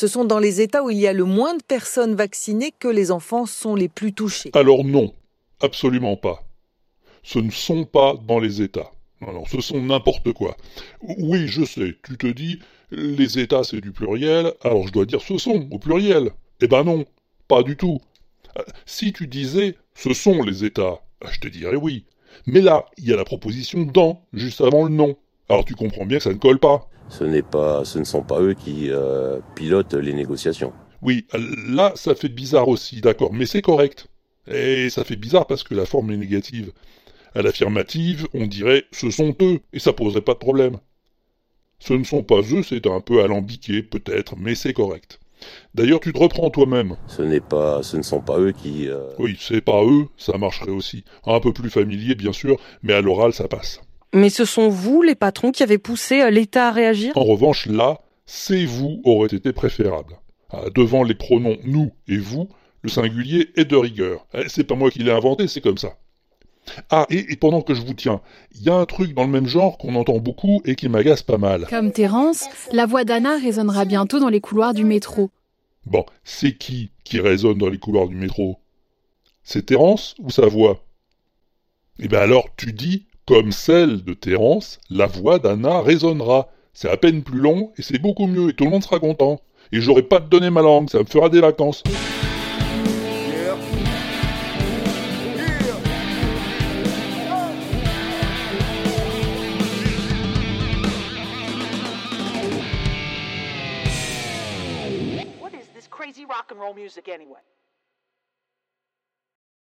Ce sont dans les États où il y a le moins de personnes vaccinées que les enfants sont les plus touchés. Alors non, absolument pas. Ce ne sont pas dans les États. Alors, ce sont n'importe quoi. Oui, je sais, tu te dis, les États c'est du pluriel, alors je dois dire ce sont au pluriel. Eh ben non, pas du tout. Si tu disais ce sont les États, je te dirais oui. Mais là, il y a la proposition dans, juste avant le nom. Alors tu comprends bien que ça ne colle pas. Ce, n'est pas, ce ne sont pas eux qui euh, pilotent les négociations. Oui, là, ça fait bizarre aussi, d'accord, mais c'est correct. Et ça fait bizarre parce que la forme est négative. À l'affirmative, on dirait ce sont eux, et ça poserait pas de problème. Ce ne sont pas eux, c'est un peu alambiqué, peut-être, mais c'est correct. D'ailleurs, tu te reprends toi-même. Ce n'est pas, ce ne sont pas eux qui. Euh, oui, c'est pas eux, ça marcherait aussi. Un peu plus familier, bien sûr, mais à l'oral, ça passe. Mais ce sont vous, les patrons, qui avez poussé euh, l'État à réagir? En revanche, là, c'est vous aurait été préférable. Ah, devant les pronoms nous et vous, le singulier est de rigueur. Eh, c'est pas moi qui l'ai inventé, c'est comme ça. Ah, et, pendant que je vous tiens, il y a un truc dans le même genre qu'on entend beaucoup et qui m'agace pas mal. Comme Terence, la voix d'Anna résonnera bientôt dans les couloirs du métro. Bon, c'est qui qui résonne dans les couloirs du métro? C'est Terence ou sa voix? Eh bien alors, tu dis, comme celle de Terence, la voix d'Anna résonnera. C'est à peine plus long et c'est beaucoup mieux et tout le monde sera content. Et j'aurai pas de donner ma langue, ça me fera des vacances. music anyway?